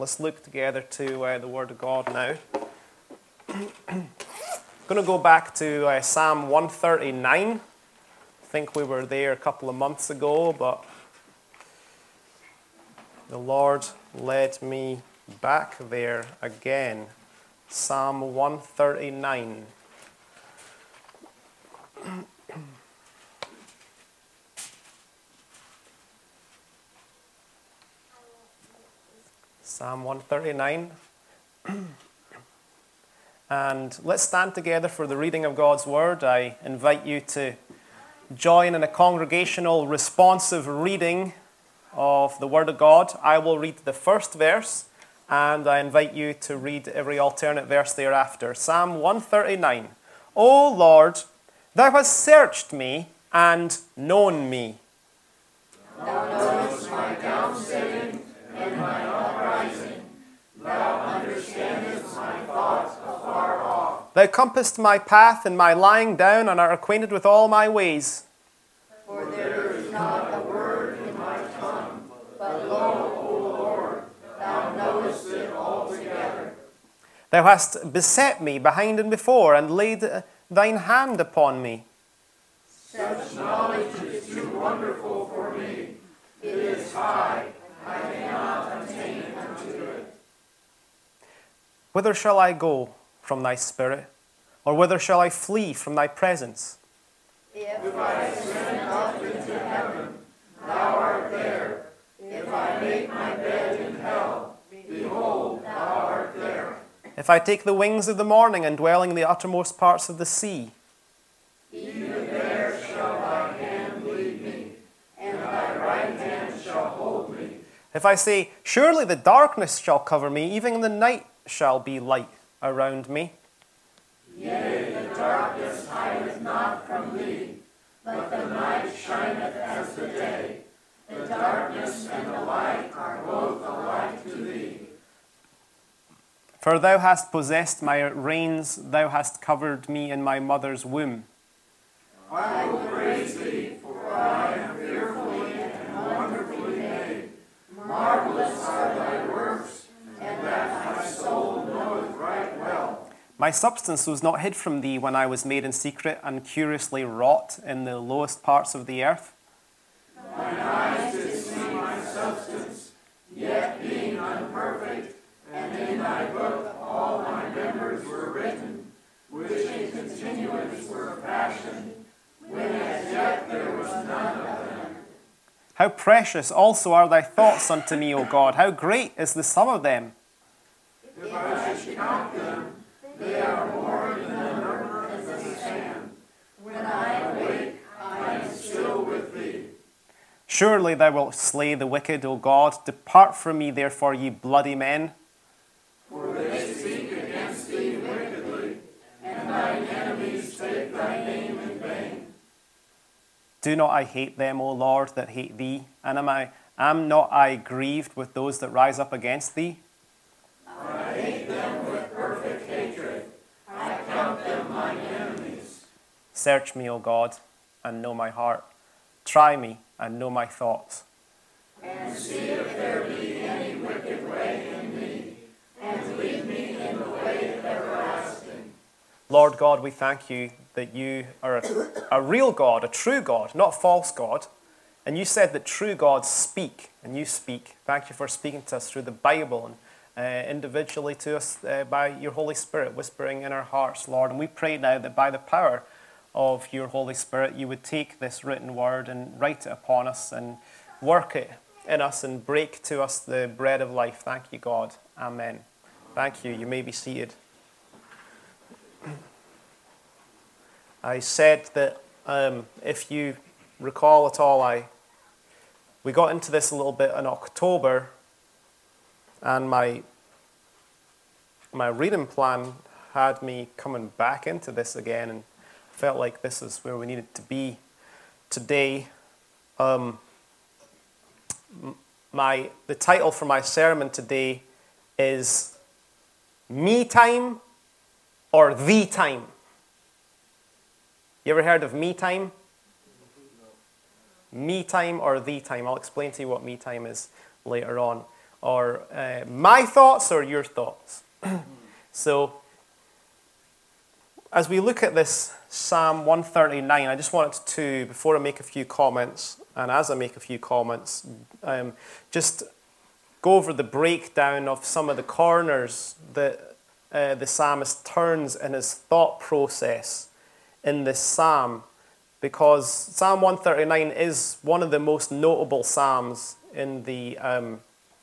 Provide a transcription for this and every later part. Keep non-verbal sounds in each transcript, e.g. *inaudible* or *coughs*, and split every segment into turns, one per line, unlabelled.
Let's look together to uh, the Word of God now. I'm going to go back to uh, Psalm 139. I think we were there a couple of months ago, but the Lord led me back there again. Psalm 139. Psalm 139. and let's stand together for the reading of God's Word. I invite you to join in a congregational responsive reading of the Word of God. I will read the first verse, and I invite you to read every alternate verse thereafter. Psalm 139. O Lord, thou hast searched me and known me.
Thou Thou
compassest my path and my lying down, and art acquainted with all my ways.
For there is not a word in my tongue, but lo, O Lord, thou knowest it altogether.
Thou hast beset me behind and before, and laid thine hand upon me.
Such knowledge is too wonderful for me. It is high, I cannot attain unto it.
Whither shall I go from thy spirit? Or whither shall I flee from thy presence?
If I ascend up into heaven, thou art there. If I make my bed in hell, behold, thou art there.
If I take the wings of the morning and dwell in the uttermost parts of the sea,
Even there shall thy hand lead me, and thy right hand shall hold me.
if I say, Surely the darkness shall cover me, even the night shall be light around me.
Yea, the darkness hideth not from thee, but the night shineth as the day. The darkness and the light are both alike to thee.
For thou hast possessed my reins, thou hast covered me in my mother's womb.
I will praise thee, for I am fearfully and wonderfully made. Marvelous are thy works, and that my soul knoweth right well.
My substance was not hid from thee when I was made in secret and curiously wrought in the lowest parts of the earth.
Mine eyes did see my substance, yet being unperfect, and in thy book all my members were written, which in continuance were fashioned, when as yet there was none of them.
How precious also are thy thoughts unto me, O God! How great is the sum of them!
If I should count them, they are more the number the sand. When I awake, I am still with thee.
Surely thou wilt slay the wicked, O God. Depart from me, therefore, ye bloody men.
For they speak against thee wickedly, and thine enemies take thy name in vain.
Do not I hate them, O Lord, that hate thee? And am I am not I grieved with those that rise up against thee?
I hate them with perfect hatred. I count them mine enemies.
Search me, O God, and know my heart. Try me and know my thoughts.
And see if there be any wicked way in me, and lead me in the way everlasting.
Lord God, we thank you that you are a, a real God, a true God, not false God. And you said that true gods speak, and you speak. Thank you for speaking to us through the Bible and uh, individually to us uh, by your Holy Spirit, whispering in our hearts, Lord. And we pray now that by the power of your Holy Spirit, you would take this written word and write it upon us and work it in us and break to us the bread of life. Thank you, God. Amen. Thank you. You may be seated. I said that um, if you recall at all, I we got into this a little bit in October, and my my reading plan had me coming back into this again, and felt like this is where we needed to be today. Um, my the title for my sermon today is "Me Time" or "Thee Time." You ever heard of me time? Me time or thee time? I'll explain to you what me time is later on. or uh, my thoughts or your thoughts. *clears throat* so, as we look at this Psalm 139, I just wanted to, before I make a few comments, and as I make a few comments, um, just go over the breakdown of some of the corners that uh, the psalmist turns in his thought process in this psalm, because Psalm 139 is one of the most notable psalms in the um,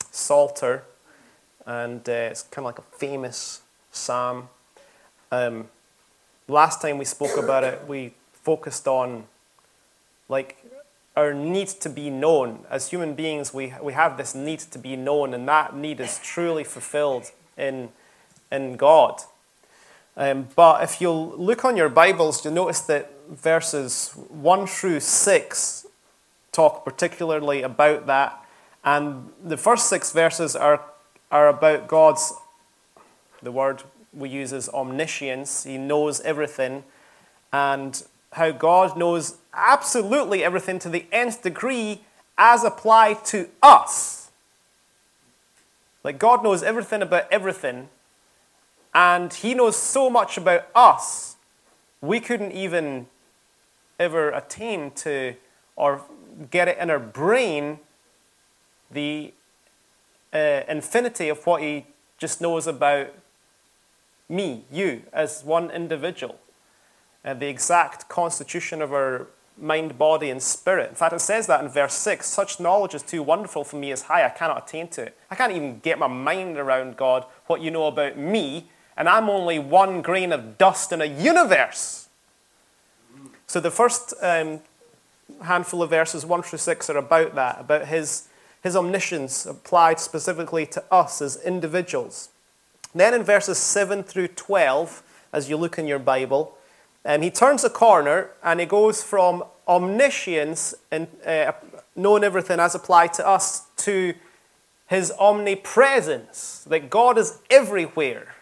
Psalter, and uh, it's kind of like a famous psalm. Um, last time we spoke about it, we focused on like our need to be known. As human beings, we, we have this need to be known, and that need is truly fulfilled in, in God. Um, but if you look on your Bibles, you'll notice that verses 1 through 6 talk particularly about that. And the first six verses are, are about God's, the word we use is omniscience. He knows everything. And how God knows absolutely everything to the nth degree as applied to us. Like God knows everything about everything, and He knows so much about us, we couldn't even ever attain to or get it in our brain the uh, infinity of what He just knows about me, you, as one individual. Uh, the exact constitution of our mind, body, and spirit. In fact, it says that in verse 6 such knowledge is too wonderful for me as high, I cannot attain to it. I can't even get my mind around, God, what you know about me, and I'm only one grain of dust in a universe. So the first um, handful of verses, 1 through 6, are about that, about his, his omniscience applied specifically to us as individuals. Then in verses 7 through 12, as you look in your Bible, um, he turns a corner and he goes from omniscience and uh, knowing everything as applied to us to his omnipresence, that God is everywhere.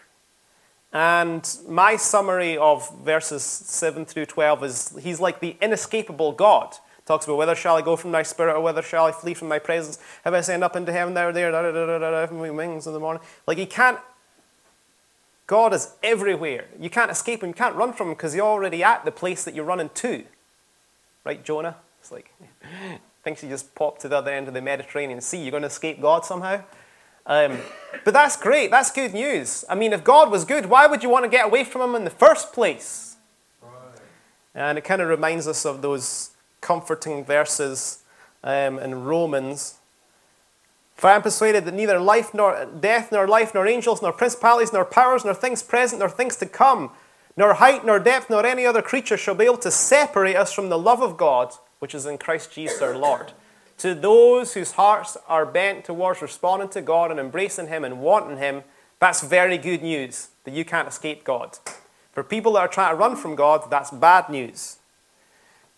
And my summary of verses 7 through 12 is he's like the inescapable God. Talks about whether shall I go from thy spirit or whether shall I flee from thy presence. Have I ascend up into heaven there, there, da, da, da, da, da, wings in the morning. Like he can't God is everywhere. You can't escape him, you can't run from him because you're already at the place that you're running to. Right, Jonah? It's like, *laughs* thinks he just popped to the other end of the Mediterranean Sea. You're going to escape God somehow? Um, but that's great. That's good news. I mean, if God was good, why would you want to get away from him in the first place? Right. And it kind of reminds us of those comforting verses um, in Romans for I am persuaded that neither life nor death, nor life, nor angels, nor principalities, nor powers, nor things present, nor things to come, nor height, nor depth, nor any other creature shall be able to separate us from the love of God, which is in Christ Jesus our Lord. To those whose hearts are bent towards responding to God and embracing Him and wanting Him, that's very good news that you can't escape God. For people that are trying to run from God, that's bad news.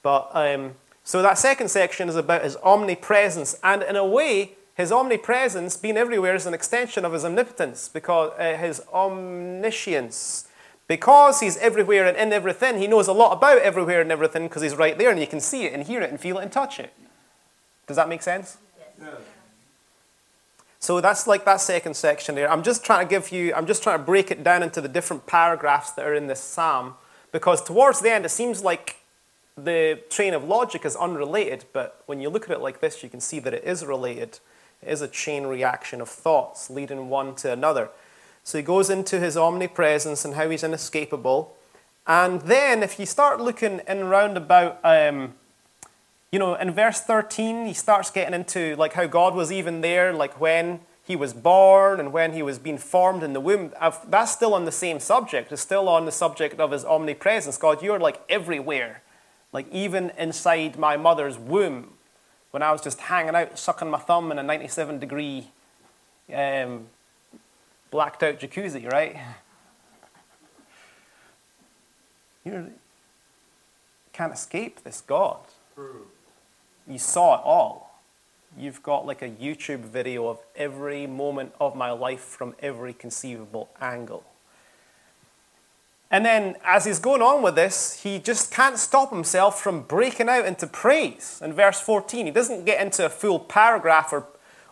But um, so that second section is about His omnipresence, and in a way, his omnipresence, being everywhere, is an extension of his omnipotence, because uh, his omniscience. Because he's everywhere and in everything, he knows a lot about everywhere and everything because he's right there and you can see it and hear it and feel it and touch it. Does that make sense? So that's like that second section there. I'm just trying to give you, I'm just trying to break it down into the different paragraphs that are in this psalm because towards the end it seems like the train of logic is unrelated, but when you look at it like this, you can see that it is related. Is a chain reaction of thoughts leading one to another. So he goes into his omnipresence and how he's inescapable. And then, if you start looking in round about, um, you know, in verse 13, he starts getting into like how God was even there, like when he was born and when he was being formed in the womb. That's still on the same subject. It's still on the subject of his omnipresence. God, you're like everywhere, like even inside my mother's womb when I was just hanging out, sucking my thumb in a 97 degree um, blacked out jacuzzi, right? *laughs* You can't escape this God. You saw it all. You've got like a YouTube video of every moment of my life from every conceivable angle. And then, as he's going on with this, he just can't stop himself from breaking out into praise. In verse 14, he doesn't get into a full paragraph or,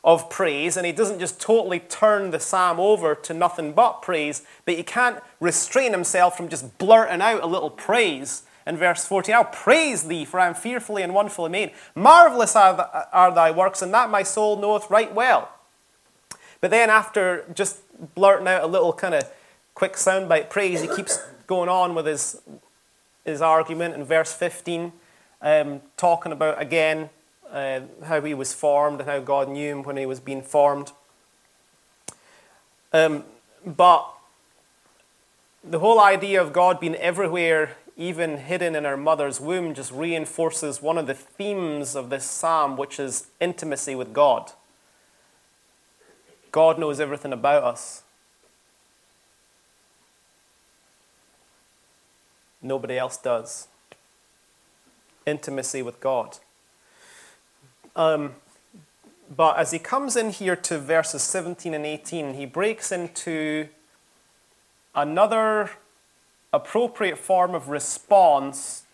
of praise, and he doesn't just totally turn the psalm over to nothing but praise, but he can't restrain himself from just blurting out a little praise in verse 14. I'll praise thee, for I am fearfully and wonderfully made. Marvelous are, the, are thy works, and that my soul knoweth right well. But then, after just blurting out a little kind of quick soundbite praise, he keeps going on with his, his argument in verse 15, um, talking about again uh, how he was formed and how God knew him when he was being formed. Um, but the whole idea of God being everywhere, even hidden in our mother's womb, just reinforces one of the themes of this psalm, which is intimacy with God. God knows everything about us. Nobody else does. Intimacy with God. Um, but as he comes in here to verses 17 and 18, he breaks into another appropriate form of response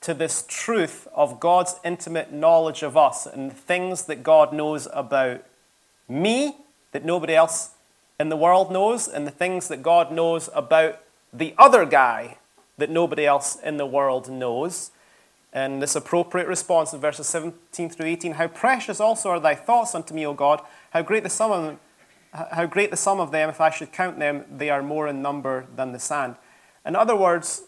to this truth of God's intimate knowledge of us and things that God knows about me that nobody else in the world knows, and the things that God knows about the other guy that nobody else in the world knows. And this appropriate response in verses 17 through 18 How precious also are thy thoughts unto me, O God! How great the sum of them, how great the sum of them, if I should count them, they are more in number than the sand. In other words,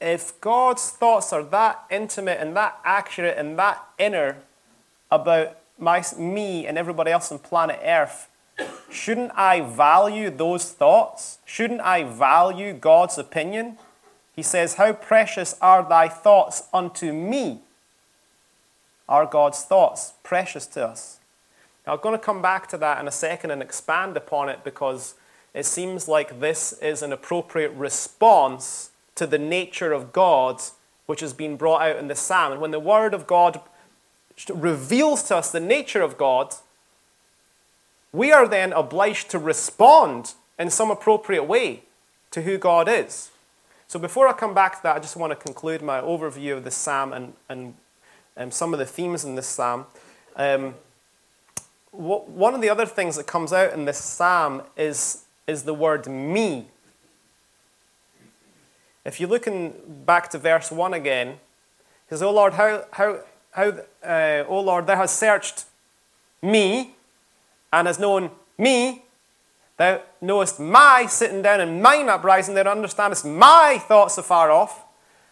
if God's thoughts are that intimate and that accurate and that inner about my, me and everybody else on planet Earth, shouldn't I value those thoughts? Shouldn't I value God's opinion? He says, How precious are thy thoughts unto me? Are God's thoughts precious to us? Now, I'm going to come back to that in a second and expand upon it because it seems like this is an appropriate response to the nature of God which has been brought out in the psalm. And when the Word of God reveals to us the nature of God, we are then obliged to respond in some appropriate way to who God is. So before I come back to that, I just want to conclude my overview of the psalm and, and um, some of the themes in this psalm. Um, what, one of the other things that comes out in this psalm is, is the word me. If you look in, back to verse 1 again, it says, O Lord, how, how, how, uh, O Lord, thou hast searched me and has known me Thou knowest my sitting down and mine uprising, thou understandest my thoughts afar off.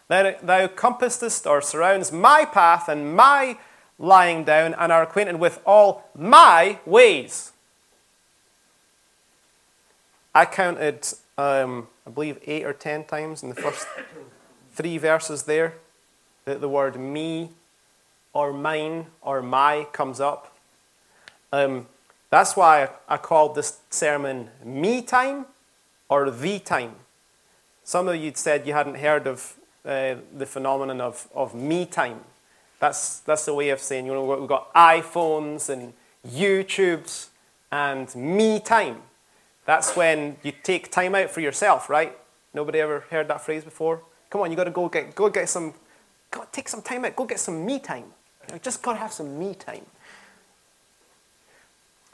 Thou, thou compassest or surrounds my path and my lying down, and are acquainted with all my ways. I counted, um, I believe, eight or ten times in the first *coughs* three verses there that the word me or mine or my comes up. Um, that's why I called this sermon Me Time or Thee Time. Some of you said you hadn't heard of uh, the phenomenon of, of me time. That's, that's the way of saying, you know, we've got iPhones and YouTubes and me time. That's when you take time out for yourself, right? Nobody ever heard that phrase before? Come on, you got to go get, go get some, go take some time out, go get some me time. You just got to have some me time.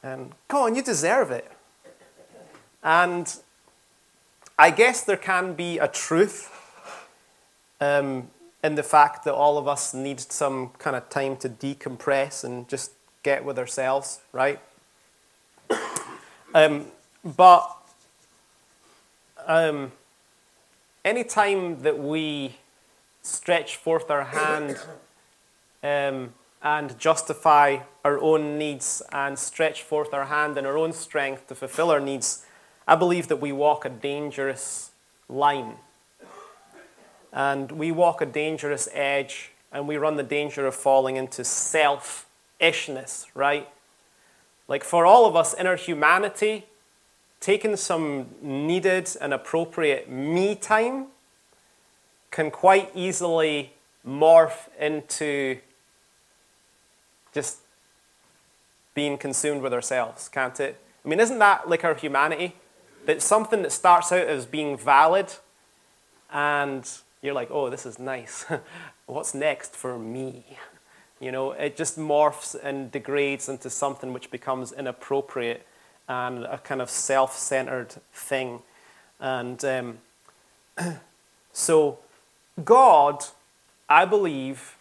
And come on, you deserve it. And I guess there can be a truth um, in the fact that all of us need some kind of time to decompress and just get with ourselves, right? Um, but um, any time that we stretch forth our hand um, and justify our own needs and stretch forth our hand in our own strength to fulfill our needs, I believe that we walk a dangerous line. And we walk a dangerous edge and we run the danger of falling into selfishness, right? Like for all of us in our humanity, taking some needed and appropriate me time can quite easily morph into just being consumed with ourselves, can't it? I mean, isn't that like our humanity? That something that starts out as being valid and you're like, oh, this is nice. *laughs* What's next for me? You know, it just morphs and degrades into something which becomes inappropriate and a kind of self centered thing. And um, *clears throat* so, God, I believe,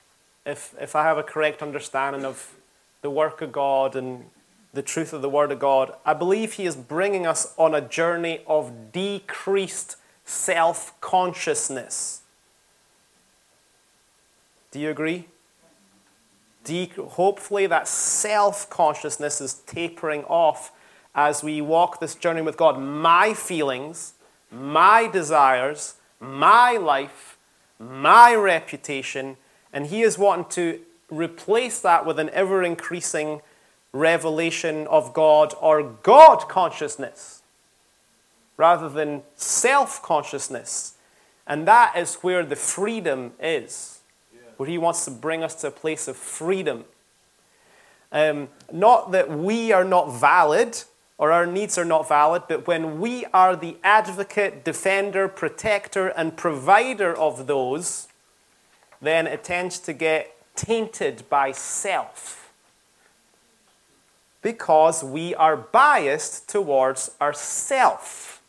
if, if I have a correct understanding of the work of God and the truth of the Word of God, I believe He is bringing us on a journey of decreased self consciousness. Do you agree? De- hopefully, that self consciousness is tapering off as we walk this journey with God. My feelings, my desires, my life, my reputation, and He is wanting to replace that with an ever increasing revelation of God or God consciousness rather than self consciousness. And that is where the freedom is, where He wants to bring us to a place of freedom. Um, not that we are not valid or our needs are not valid, but when we are the advocate, defender, protector, and provider of those, then it tends to get tainted by self because we are biased towards ourself.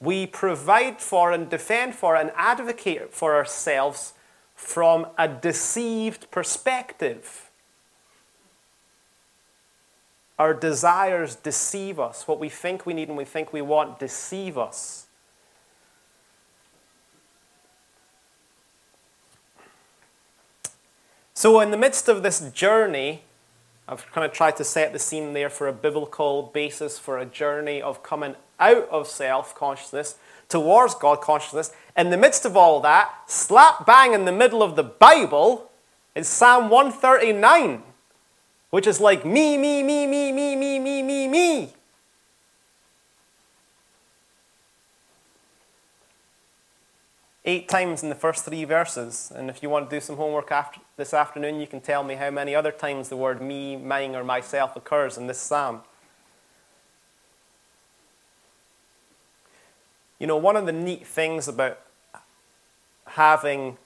We provide for and defend for and advocate for ourselves from a deceived perspective. Our desires deceive us. What we think we need and we think we want deceive us. So, in the midst of this journey, I've kind of tried to set the scene there for a biblical basis for a journey of coming out of self consciousness towards God consciousness. In the midst of all that, slap bang in the middle of the Bible is Psalm 139, which is like me, me, me, me, me, me, me, me, me. Eight times in the first three verses. And if you want to do some homework after this afternoon, you can tell me how many other times the word me, mine, or myself occurs in this psalm. You know, one of the neat things about having,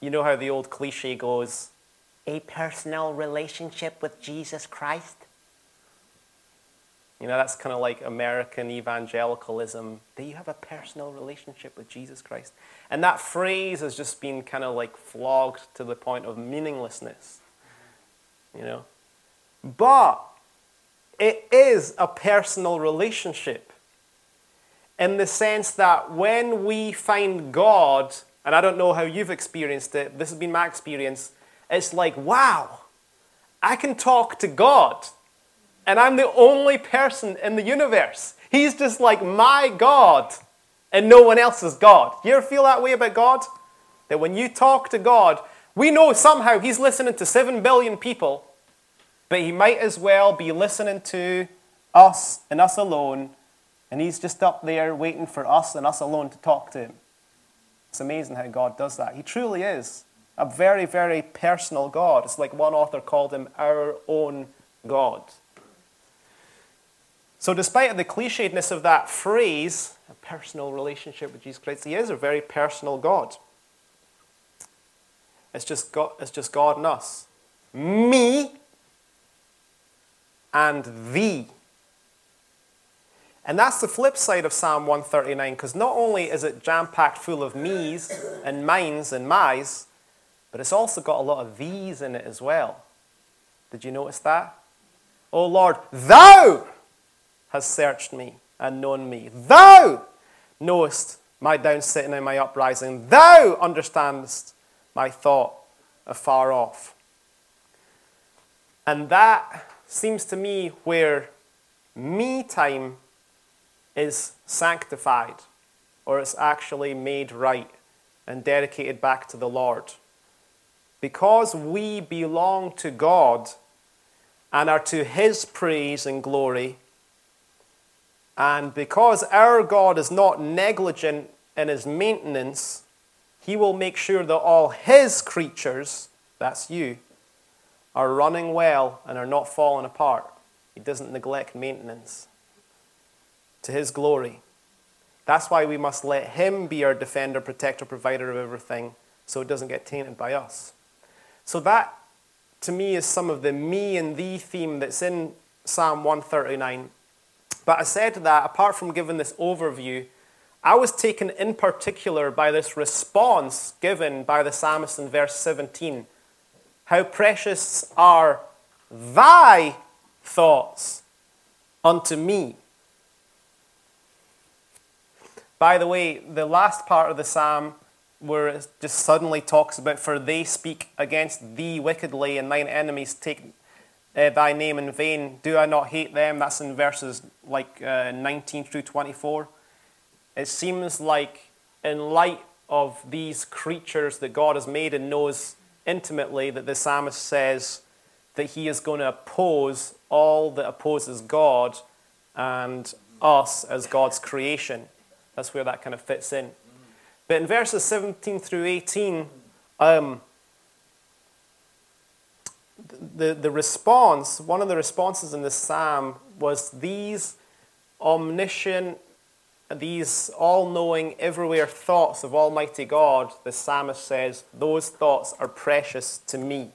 you know how the old cliche goes, a personal relationship with Jesus Christ? You know, that's kind of like American evangelicalism. Do you have a personal relationship with Jesus Christ? And that phrase has just been kind of like flogged to the point of meaninglessness. You know? But it is a personal relationship in the sense that when we find God, and I don't know how you've experienced it, this has been my experience, it's like, wow, I can talk to God and I'm the only person in the universe. He's just like my God, and no one else is God. You ever feel that way about God? That when you talk to God, we know somehow He's listening to 7 billion people, but He might as well be listening to us and us alone, and He's just up there waiting for us and us alone to talk to Him. It's amazing how God does that. He truly is a very, very personal God. It's like one author called Him our own God. So, despite the clichédness of that phrase, a personal relationship with Jesus Christ, He is a very personal God. It's just God, it's just God and us. Me and thee. And that's the flip side of Psalm 139, because not only is it jam packed full of me's and mines and my's, but it's also got a lot of these in it as well. Did you notice that? Oh Lord, thou has searched me and known me. Thou knowest my down sitting and my uprising. Thou understandest my thought afar off. And that seems to me where me time is sanctified, or it's actually made right and dedicated back to the Lord. Because we belong to God and are to His praise and glory, and because our God is not negligent in his maintenance, he will make sure that all his creatures, that's you, are running well and are not falling apart. He doesn't neglect maintenance to his glory. That's why we must let him be our defender, protector, provider of everything so it doesn't get tainted by us. So that to me is some of the me and thee theme that's in Psalm 139. But I said that apart from giving this overview, I was taken in particular by this response given by the psalmist in verse 17. How precious are thy thoughts unto me. By the way, the last part of the psalm where it just suddenly talks about, For they speak against thee wickedly, and thine enemies take uh, thy name in vain. Do I not hate them? That's in verses like uh, 19 through 24. It seems like, in light of these creatures that God has made and knows intimately, that the psalmist says that he is going to oppose all that opposes God and us as God's creation. That's where that kind of fits in. But in verses 17 through 18, um, the, the response, one of the responses in the psalm was these omniscient, these all knowing, everywhere thoughts of Almighty God. The psalmist says, Those thoughts are precious to me.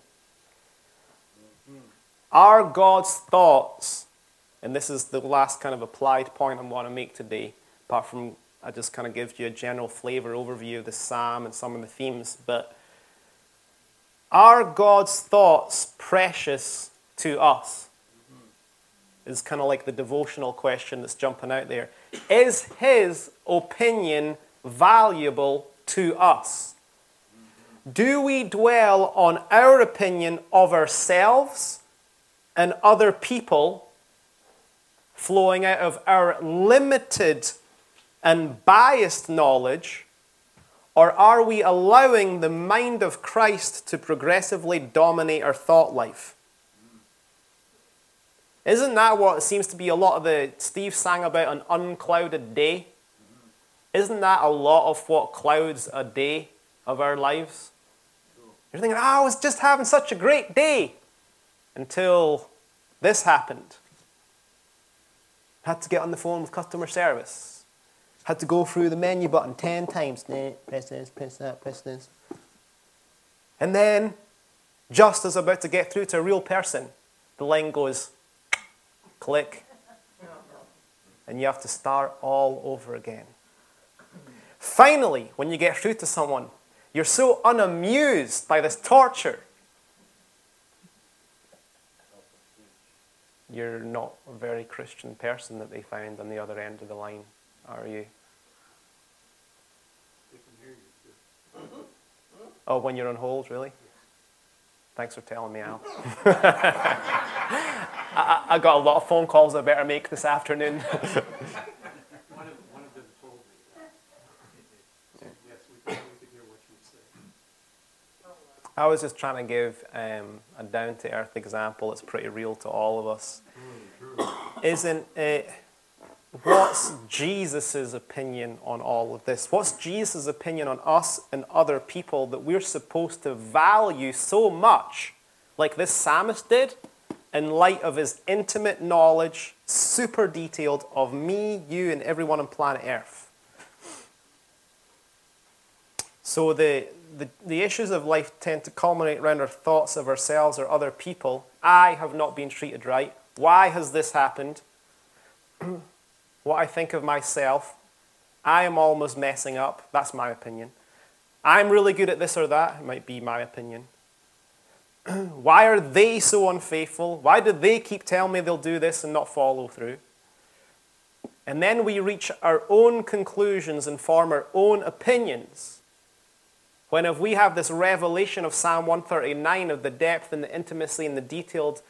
Are God's thoughts, and this is the last kind of applied point I want to make today, apart from I just kind of give you a general flavor overview of the psalm and some of the themes, but are God's thoughts precious to us? Is kind of like the devotional question that's jumping out there. Is his opinion valuable to us? Do we dwell on our opinion of ourselves and other people flowing out of our limited and biased knowledge? Or are we allowing the mind of Christ to progressively dominate our thought life? Isn't that what seems to be a lot of the Steve sang about an unclouded day? Isn't that a lot of what clouds a day of our lives? You're thinking, oh, I was just having such a great day until this happened. Had to get on the phone with customer service had to go through the menu button 10 times. Press this, press that, press this. And then, just as about to get through to a real person, the line goes click. And you have to start all over again. Finally, when you get through to someone, you're so unamused by this torture. You're not a very Christian person that they find on the other end of the line, are you? Oh, when you're on hold, really? Thanks for telling me, Al. *laughs* I, I, got a lot of phone calls I better make this afternoon. *laughs* one, of, one of them told me that. yes, we could, we could hear what you would say. I was just trying to give um, a down to earth example that's pretty real to all of us. Mm, Isn't it? What's Jesus' opinion on all of this? What's Jesus' opinion on us and other people that we're supposed to value so much, like this psalmist did, in light of his intimate knowledge, super detailed, of me, you, and everyone on planet Earth? So the, the, the issues of life tend to culminate around our thoughts of ourselves or other people. I have not been treated right. Why has this happened? *clears throat* what I think of myself. I am almost messing up. That's my opinion. I'm really good at this or that. It might be my opinion. *clears throat* Why are they so unfaithful? Why do they keep telling me they'll do this and not follow through? And then we reach our own conclusions and form our own opinions. When if we have this revelation of Psalm 139 of the depth and the intimacy and the detailed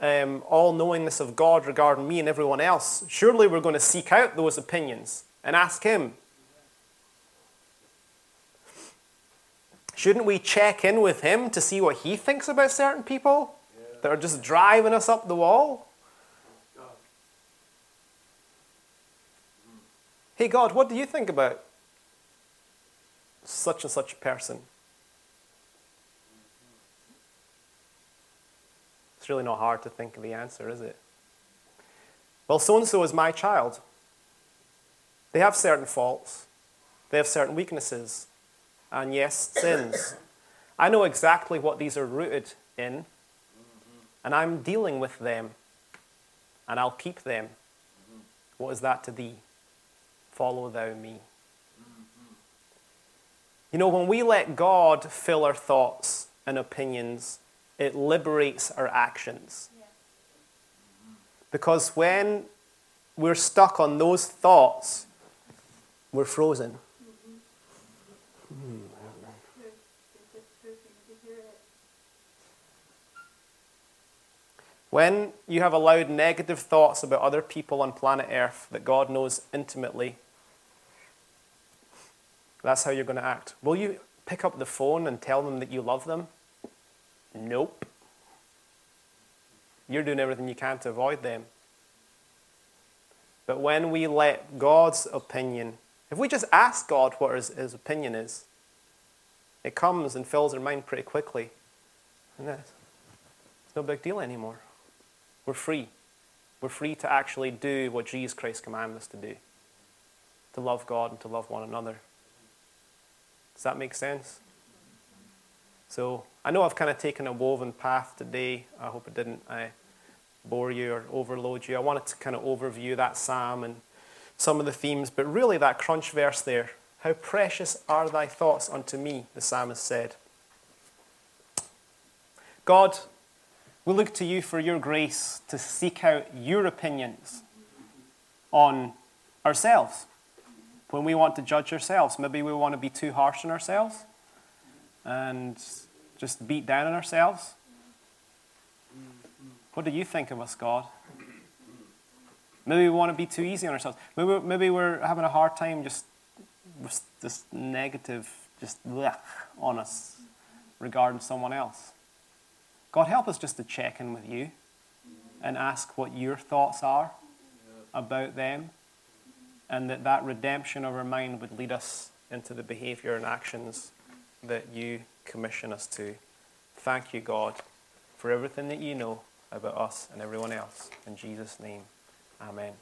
um, all knowingness of God regarding me and everyone else, surely we're going to seek out those opinions and ask Him. Shouldn't we check in with Him to see what He thinks about certain people that are just driving us up the wall? Hey, God, what do you think about such and such a person? It's really not hard to think of the answer, is it? Well, so and so is my child. They have certain faults, they have certain weaknesses, and yes, sins. I know exactly what these are rooted in, and I'm dealing with them, and I'll keep them. What is that to thee? Follow thou me. You know, when we let God fill our thoughts and opinions, it liberates our actions. Because when we're stuck on those thoughts, we're frozen. Mm-hmm. When you have allowed negative thoughts about other people on planet Earth that God knows intimately, that's how you're going to act. Will you pick up the phone and tell them that you love them? Nope. You're doing everything you can to avoid them. But when we let God's opinion, if we just ask God what his, his opinion is, it comes and fills our mind pretty quickly. And it's no big deal anymore. We're free. We're free to actually do what Jesus Christ commanded us to do to love God and to love one another. Does that make sense? So I know I've kind of taken a woven path today. I hope it didn't uh, bore you or overload you. I wanted to kind of overview that psalm and some of the themes, but really that crunch verse there. How precious are thy thoughts unto me, the psalmist said. God, we look to you for your grace to seek out your opinions on ourselves. When we want to judge ourselves, maybe we want to be too harsh on ourselves and just beat down on ourselves. What do you think of us, God? Maybe we want to be too easy on ourselves. Maybe, maybe we're having a hard time just with this negative, just blech on us regarding someone else. God, help us just to check in with you and ask what your thoughts are about them, and that that redemption of our mind would lead us into the behavior and actions that you commission us to. Thank you, God, for everything that you know about us and everyone else. In Jesus' name, amen.